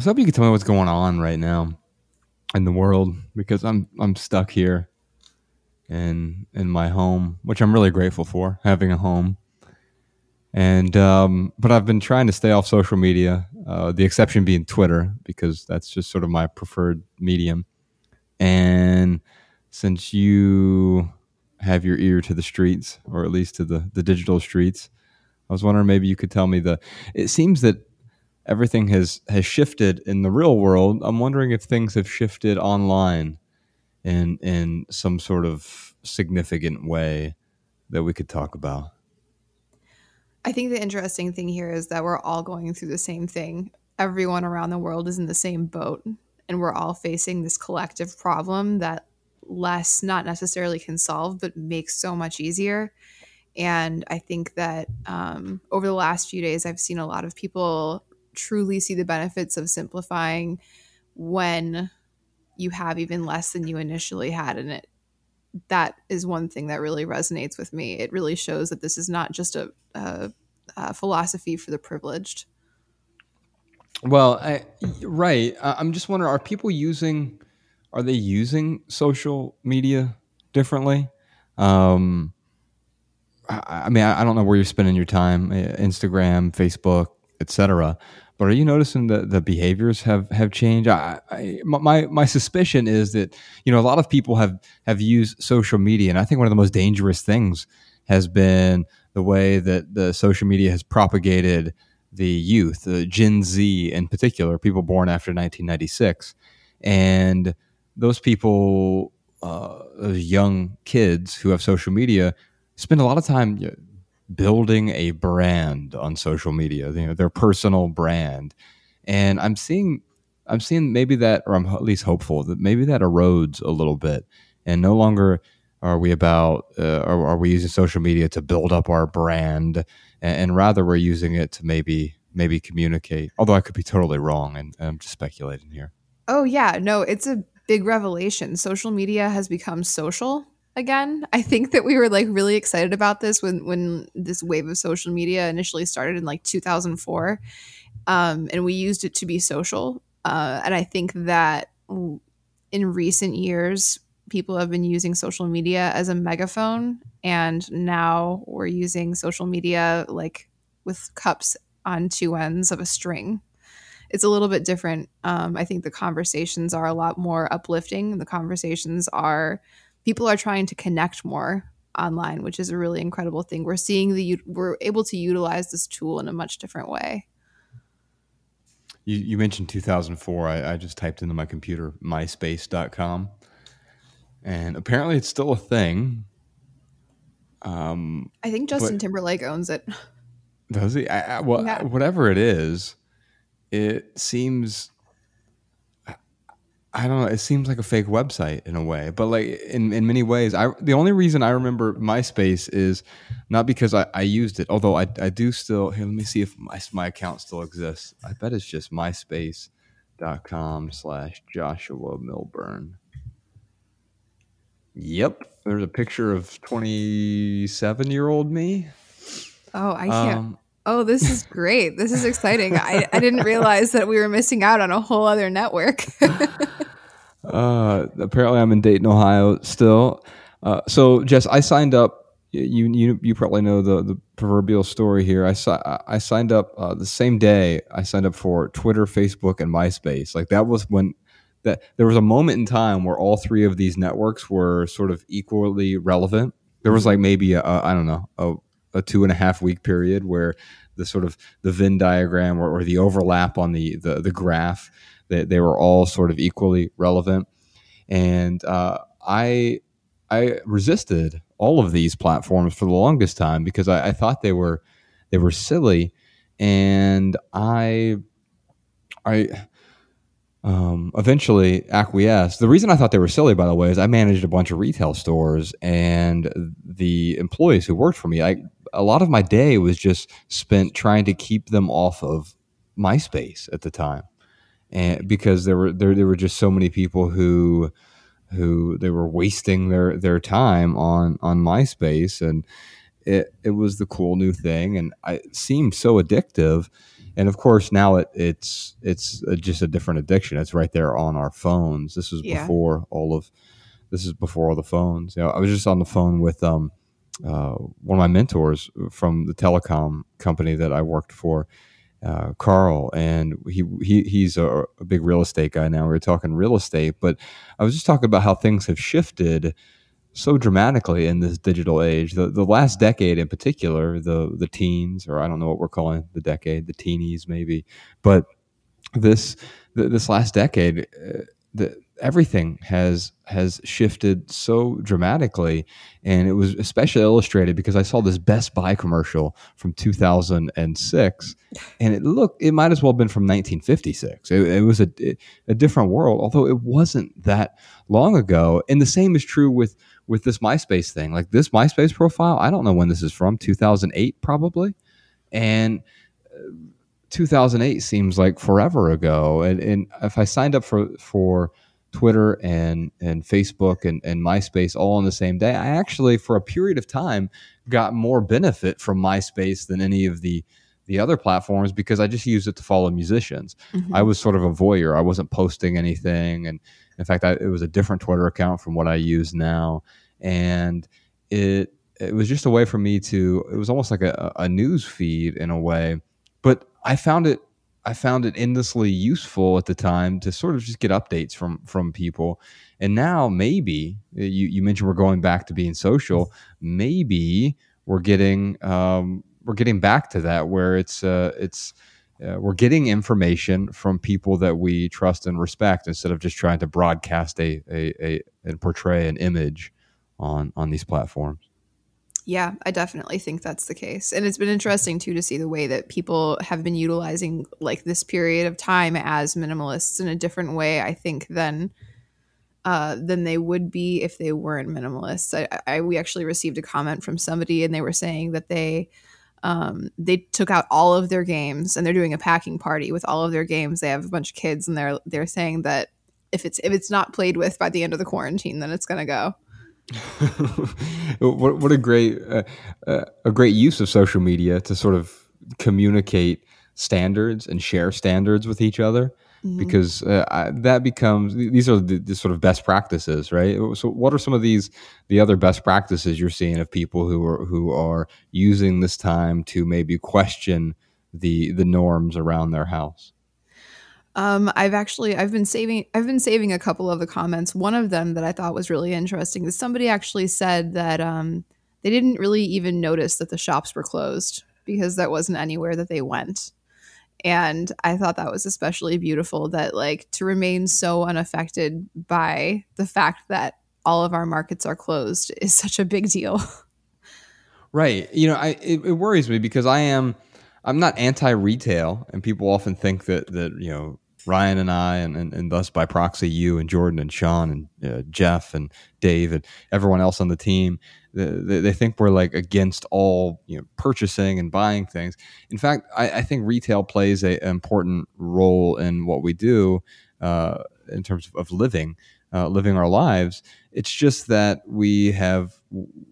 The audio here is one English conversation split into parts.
was hoping you could tell me what's going on right now in the world because I'm I'm stuck here in in my home, which I'm really grateful for having a home. And um, but I've been trying to stay off social media. Uh, the exception being Twitter because that's just sort of my preferred medium. And since you have your ear to the streets, or at least to the the digital streets, I was wondering maybe you could tell me the. It seems that everything has has shifted in the real world. I'm wondering if things have shifted online in in some sort of significant way that we could talk about. I think the interesting thing here is that we're all going through the same thing. Everyone around the world is in the same boat, and we're all facing this collective problem that less not necessarily can solve, but makes so much easier. And I think that um, over the last few days, I've seen a lot of people truly see the benefits of simplifying when you have even less than you initially had in it that is one thing that really resonates with me. It really shows that this is not just a, a, a philosophy for the privileged. Well I, right. I'm just wondering are people using are they using social media differently? Um, I, I mean I, I don't know where you're spending your time eh, instagram facebook etc but are you noticing that the behaviors have have changed? I, I, my my suspicion is that you know a lot of people have have used social media, and I think one of the most dangerous things has been the way that the social media has propagated the youth, the Gen Z in particular, people born after 1996, and those people, uh, those young kids who have social media, spend a lot of time building a brand on social media, you know, their personal brand. And I'm seeing I'm seeing maybe that or I'm at least hopeful that maybe that erodes a little bit. And no longer are we about uh, are, are, we using social media to build up our brand and, and, rather we're using it to maybe maybe communicate. Although i could be totally wrong and i'm just speculating here. Oh yeah. No it's a big revelation. Social media has become social again. I think that we were like really excited about this when when this wave of social media initially started in like 2004, um, and we used it to be social. Uh, and I think that in recent years, people have been using social media as a megaphone, and now we're using social media like with cups on two ends of a string. It's a little bit different. Um, I think the conversations are a lot more uplifting. The conversations are people are trying to connect more online, which is a really incredible thing. We're seeing the we're able to utilize this tool in a much different way. You, you mentioned 2004. I, I just typed into my computer myspace.com, and apparently it's still a thing. Um, I think Justin Timberlake owns it. Does he? I, I, well, yeah. whatever it is, it seems I don't know. It seems like a fake website in a way, but like in, in many ways, I the only reason I remember MySpace is not because I, I used it, although I, I do still. Here, let me see if my, my account still exists. I bet it's just myspace.com slash Joshua Millburn. Yep, there's a picture of 27 year old me. Oh, I can't. Um, Oh, this is great. This is exciting. I, I didn't realize that we were missing out on a whole other network. uh, apparently, I'm in Dayton, Ohio still. Uh, so, Jess, I signed up. You, you you probably know the, the proverbial story here. I I signed up uh, the same day. I signed up for Twitter, Facebook, and MySpace. Like that was when that there was a moment in time where all three of these networks were sort of equally relevant. There was like maybe I don't know a a two and a half week period where the sort of the Venn diagram or, or the overlap on the, the, the graph that they, were all sort of equally relevant. And uh, I I resisted all of these platforms for the longest time because I, I thought they were they were silly, and I I um, eventually acquiesced. The reason I thought they were silly, by the way, is I managed a bunch of retail stores, and the employees who worked for me, I a lot of my day was just spent trying to keep them off of MySpace at the time, and because there were there there were just so many people who who they were wasting their their time on on MySpace, and it it was the cool new thing, and I, it seemed so addictive. and of course now it, it's it's just a different addiction. It's right there on our phones. This was Yeah. before all of this is before all the phones. You know, I was just on the phone with um, uh, one of my mentors from the telecom company that I worked for, uh, Carl, and he, he he's a, a big real estate guy now. We are talking real estate, but I was just talking about how things have shifted so dramatically in this digital age. The the last decade in particular, the the teens, or I don't know what we're calling the decade, the teenies maybe, but this th- this last decade, uh, the everything has has shifted so dramatically. And it was especially illustrated because i saw this best buy commercial from 2006 and it looked it might as well have been from 1956 it, it was a, a different world although it wasn't that long ago. And the same is true with with this myspace thing. Like this myspace profile i don't know when this is from 2008 probably? And uh, 2008 seems like forever ago. And, and if i signed up for for Twitter and and Facebook and, and MySpace all on the same day, I actually for a period of time got more benefit from MySpace than any of the the other platforms because I just used it to follow musicians. Mhm. I was sort of a voyeur. I wasn't posting anything, and in fact, I, it was a different Twitter account from what I use now, and it it was just a way for me to. It was almost like a, a news feed in a way, but I found it I found it endlessly useful at the time to sort of just get updates from from people. And now maybe you you mentioned we're going back to being social. Maybe we're getting um, we're getting back to that where it's uh, it's uh, we're getting information from people that we trust and respect instead of just trying to broadcast a, a, a and portray an image on on these platforms. Yeah, I definitely think that's the case. And it's been interesting too to see the way that people have been utilizing like this period of time as minimalists in a different way, I think, than uh, than they would be if they weren't minimalists. I, I we actually received a comment from somebody and they were saying that they um, they took out all of their games and they're doing a packing party with all of their games. They have a bunch of kids and they're they're saying that if it's if it's not played with by the end of the quarantine, then it's gonna go. what, what a great uh, uh, a great use of social media to sort of communicate standards and share standards with each other. Mhm. because uh, I, that becomes these are the, the sort of best practices right? So what are some of these the other best practices you're seeing of people who are who are using this time to maybe question the the norms around their house Um, I've actually I've been saving I've been saving a couple of the comments. One of them that I thought was really interesting is somebody actually said that um, they didn't really even notice that the shops were closed because that wasn't anywhere that they went. And I thought that was especially beautiful that like to remain so unaffected by the fact that all of our markets are closed is such a big deal. Right. You know, I it, it worries me because I am I'm not anti-retail, and people often think that that you know Ryan and I, and and, and thus by proxy you and Jordan and Sean and uh, Jeff and Dave and everyone else on the team, they, they think we're like against all you know purchasing and buying things. In fact, I, I think retail plays a, an important role in what we do uh, in terms of, of living. Uh, living our lives. It's just that we have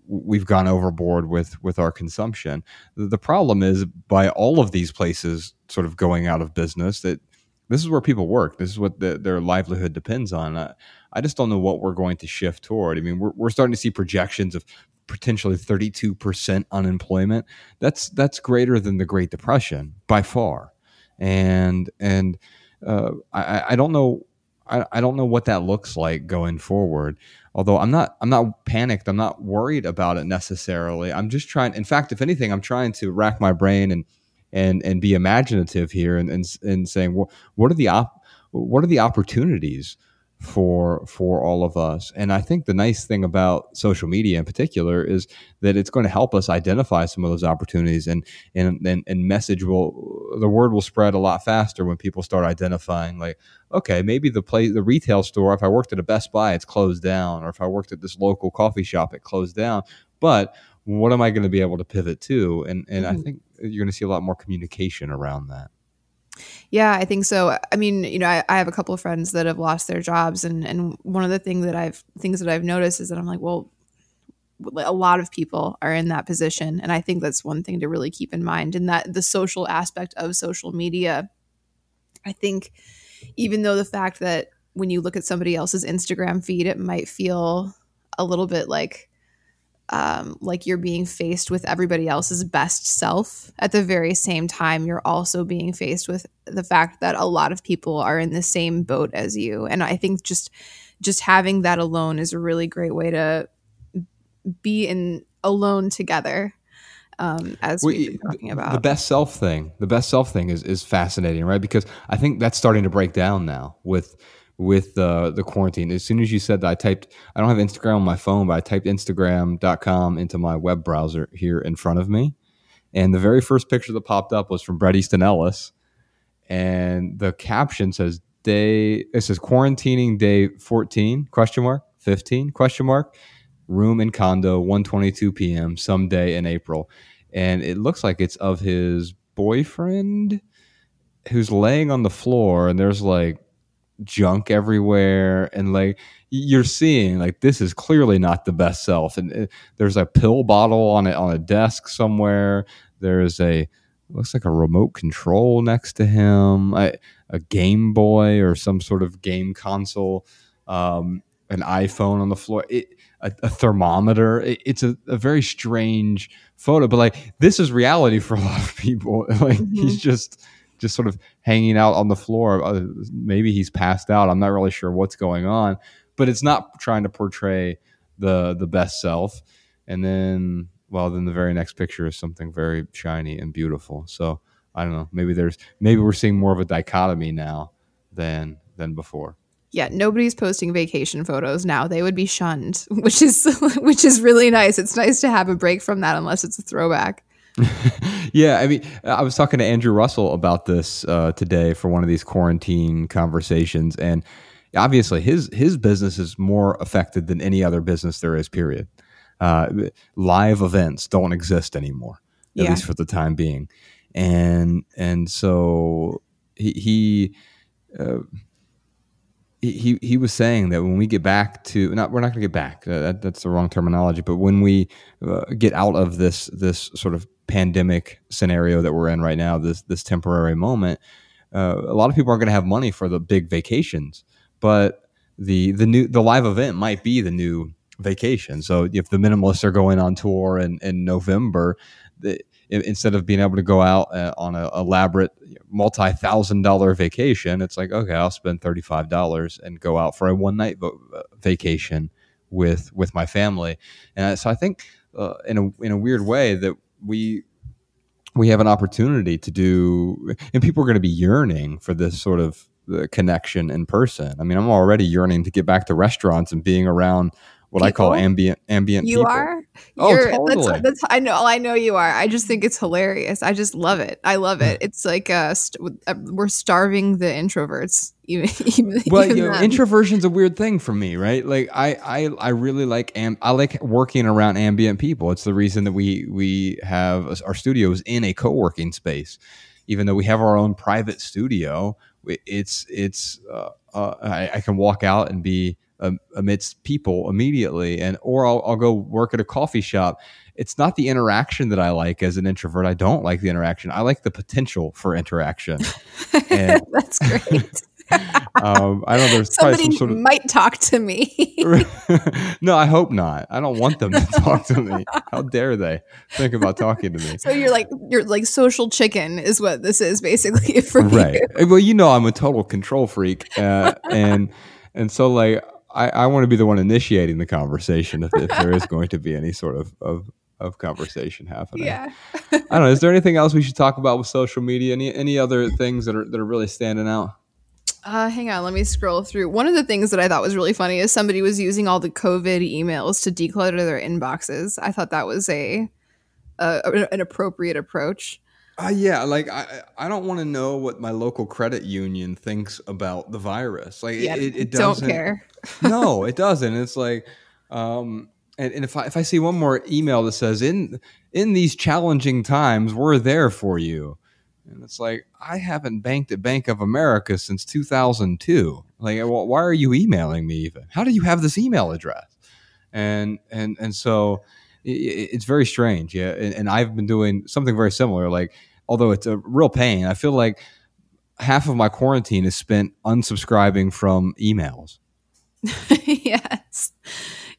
we've gone overboard with with our consumption. The problem is by all of these places sort of going out of business that this is where people work. This is what the, their livelihood depends on. I, I just don't know what we're going to shift toward. I mean, we're, we're starting to see projections of potentially 32% unemployment. That's that's greater than the Great Depression by far. And and uh, I, I don't know I, I don't know what that looks like going forward. Although I'm not I'm not panicked. I'm not worried about it necessarily. I'm just trying. In fact, if anything, I'm trying to rack my brain and and and be imaginative here and and, and saying well, what are the op- what are the opportunities for for all of us. And i think the nice thing about social media in particular is that it's going to help us identify some of those opportunities and and and, and message will the word will spread a lot faster when people start identifying like okay maybe the place the retail store if i worked at a best buy it's closed down or if i worked at this local coffee shop it closed down. But what am i going to be able to pivot to? And and i Mhm. think you're going to see a lot more communication around that Yeah, I think so. I mean, you know, I, I have a couple of friends that have lost their jobs, and and one of the thing that I've things that I've noticed is that I'm like, well, a lot of people are in that position and i think that's one thing to really keep in mind and that the social aspect of social media i think even though the fact that when you look at somebody else's instagram feed it might feel a little bit like um, like you're being faced with everybody else's best self. At the very same time you're also being faced with the fact that a lot of people are in the same boat as you. And i think just just having that alone is a really great way to be in alone together um, as well, we've been talking about. the best self thing the best self thing is is fascinating right? Because i think that's starting to break down now with with uh, the quarantine. As soon as you said that, I typed, I don't have Instagram on my phone, but I typed Instagram.com into my web browser here in front of me. And the very first picture that popped up was from Bret Easton Ellis. And the caption says, day, it says quarantining day 14, question mark, 15, question mark, room in condo, 122 p.m., someday in April. And it looks like it's of his boyfriend who's laying on the floor and there's like junk everywhere and like you're seeing like this is clearly not the best self. And it, uh, there's a pill bottle on it on a desk somewhere. There's a looks like a remote control next to him a, a game boy or some sort of game console um, an iphone on the floor. It, a, a, thermometer. It, it's a, a, very strange photo but like this is reality for a lot of people. Like mm-hmm. he's just just sort of hanging out on the floor. Uh, maybe he's passed out. I'm not really sure what's going on, but it's not trying to portray the the best self. And then, well, then the very next picture is something very shiny and beautiful. So I don't know. Maybe there's maybe we're seeing more of a dichotomy now than than before. Yeah, nobody's posting vacation photos now. They would be shunned, which is which is really nice. It's nice to have a break from that unless it's a throwback. yeah, I mean, I was talking to Andrew Russell about this uh, today for one of these quarantine conversations, and obviously his his business is more affected than any other business there is. Period. Uh, live events don't exist anymore, at yeah. least for the time being, and and so he. he uh, he he was saying that when we get back to not we're not going to get back that, that's the wrong terminology but when we uh, get out of this this sort of pandemic scenario that we're in right now, this this temporary moment, uh, a lot of people aren't going to have money for the big vacations, but the the new the live event might be the new vacation. So if the minimalists are going on tour in, in November, the, instead of being able to go out uh, on an elaborate multi thousand dollar vacation, it's like okay, I'll spend thirty five dollars and go out for a one night uh, vacation with with my family. And so I think uh, in a in a weird way that we we have an opportunity to do and people are going to be yearning for this sort of uh, connection in person i mean i'm already yearning to get back to restaurants and being around what people? I call ambient ambient. You people. are. Oh, You're, totally. That's, that's, I know. I know you are. I just think it's hilarious. I just love it. I love it. It's like uh, st- uh, we're starving the introverts. Even, even well, even you know, introversion's a weird thing for me, right? Like I, I, I really like am- I like working around ambient people. It's the reason that we we have our studios in a co working space, even though we have our own private studio. It's it's uh, uh, I, I can walk out and be amidst people immediately and or I'll, I'll go work at a coffee shop it's not the interaction that i like as an introvert i don't like the interaction i like the potential for interaction and, that's great um, I don't know. There's somebody some sort of, might talk to me. no, I hope not. I don't want them to talk to me. How dare they think about talking to me? So you're like you're like social chicken is what this is basically for right. You. Well, you know, I'm a total control freak, uh, and and so like I, I want to be the one initiating the conversation if, if there is going to be any sort of, of, of conversation happening. Yeah. I don't know. Is there anything else we should talk about with social media? Any any other things that are that are really standing out? Uh, hang on, let me scroll through. One of the things that I thought was really funny is somebody was using all the COVID emails to declutter their inboxes. I thought that was a, a an appropriate approach. Uh, yeah, like I, I don't want to know what my local credit union thinks about the virus. Like yeah, it, it doesn't. Don't care. no, it doesn't. It's like, um, and, and if I if I see one more email that says in in these challenging times we're there for you, and it's like I haven't banked at Bank of America since 2002. Like, why are you emailing me even? How do you have this email address? and and and so it, it's very strange. Yeah, and, and I've been doing something very similar. Like, although it's a real pain, I feel like half of my quarantine is spent unsubscribing from emails. yes.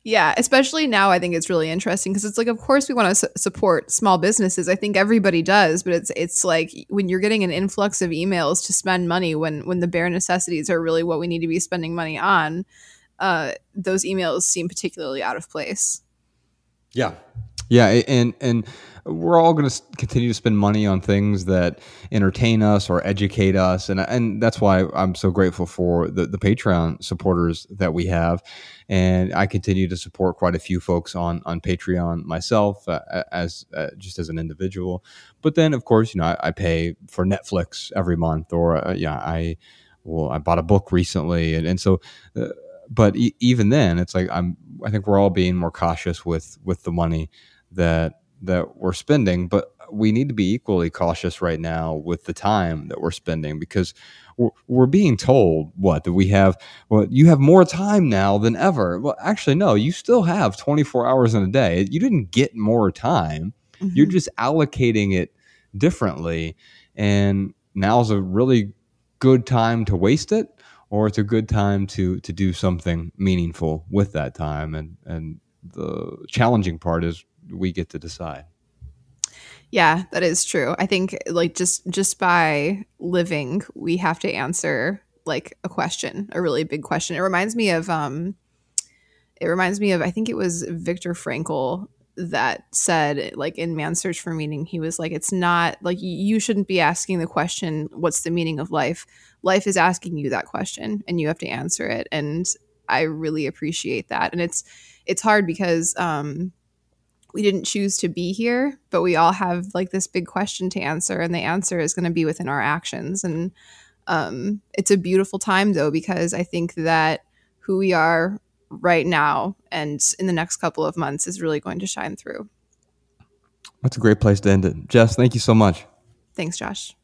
Yeah, especially now, I think it's really interesting because it's like, of course, we want to su- support small businesses. I think everybody does, but it's it's like when you're getting an influx of emails to spend money when when the bare necessities are really what we need to be spending money on. Uh, those emails seem particularly out of place. Yeah, yeah, and and we're all going to continue to spend money on things that entertain us or educate us, and and that's why I'm so grateful for the the Patreon supporters that we have, and I continue to support quite a few folks on on Patreon myself uh, as uh, just as an individual, but then of course you know I, I pay for Netflix every month, or uh, yeah I well I bought a book recently, and and so uh, but e- even then it's like i'm i think we're all being more cautious with with the money that that we're spending but we need to be equally cautious right now with the time that we're spending because we're, we're being told what that we have well you have more time now than ever. Well actually no you still have 24 hours in a day. You didn't get more time. Mm-hmm. you're just allocating it differently and now's a really good time to waste it or it's a good time to to do something meaningful with that time. And and the challenging part is we get to decide. Yeah that is true. I think like just just by living we have to answer like a question a really big question. It reminds me of um it reminds me of i think it was Viktor Frankl that said like in man's search for meaning he was like it's not like you shouldn't be asking the question what's the meaning of life? Life is asking you that question and you have to answer it. And i really appreciate that. And it's it's hard because um we didn't choose to be here but we all have like this big question to answer and the answer is going to be within our actions. And um it's a beautiful time though because i think that who we are right now and in the next couple of months is really going to shine through. That's a great place to end it. Jess, thank you so much. Thanks, Josh.